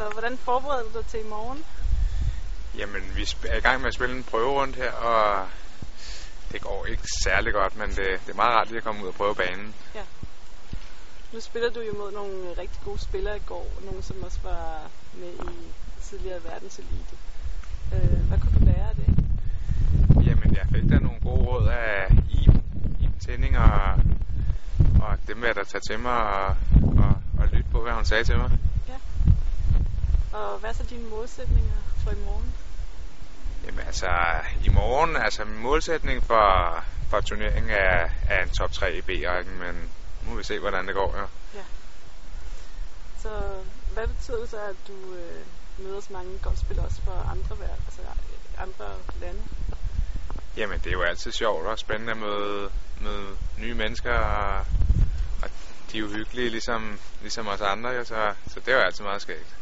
Så hvordan forbereder du dig til i morgen? Jamen, vi er i gang med at spille en prøve rundt her, og det går ikke særlig godt, men det, det er meget rart lige at komme ud og prøve banen. Ja. Nu spiller du jo mod nogle rigtig gode spillere i går, nogle som også var med i tidligere verdenselite. Øh, hvad kunne du lære af det? Jamen, jeg fik da nogle gode råd af Iben, Iben Tænding, og, og dem vil jeg da tage til mig og, og, og lytte på, hvad hun sagde til mig. Og hvad er så dine målsætninger for i morgen? Jamen altså, i morgen, altså min målsætning for, for turneringen er, er en top 3 i B-rækken, men nu må vi se, hvordan det går, ja. Ja. Så hvad betyder det så, at du øh, møder så mange golfspillere også fra andre, altså, andre lande? Jamen, det er jo altid sjovt og spændende at møde, møde nye mennesker, og, og de er jo hyggelige, ligesom, ligesom os andre, jo, så, så det er jo altid meget skægt.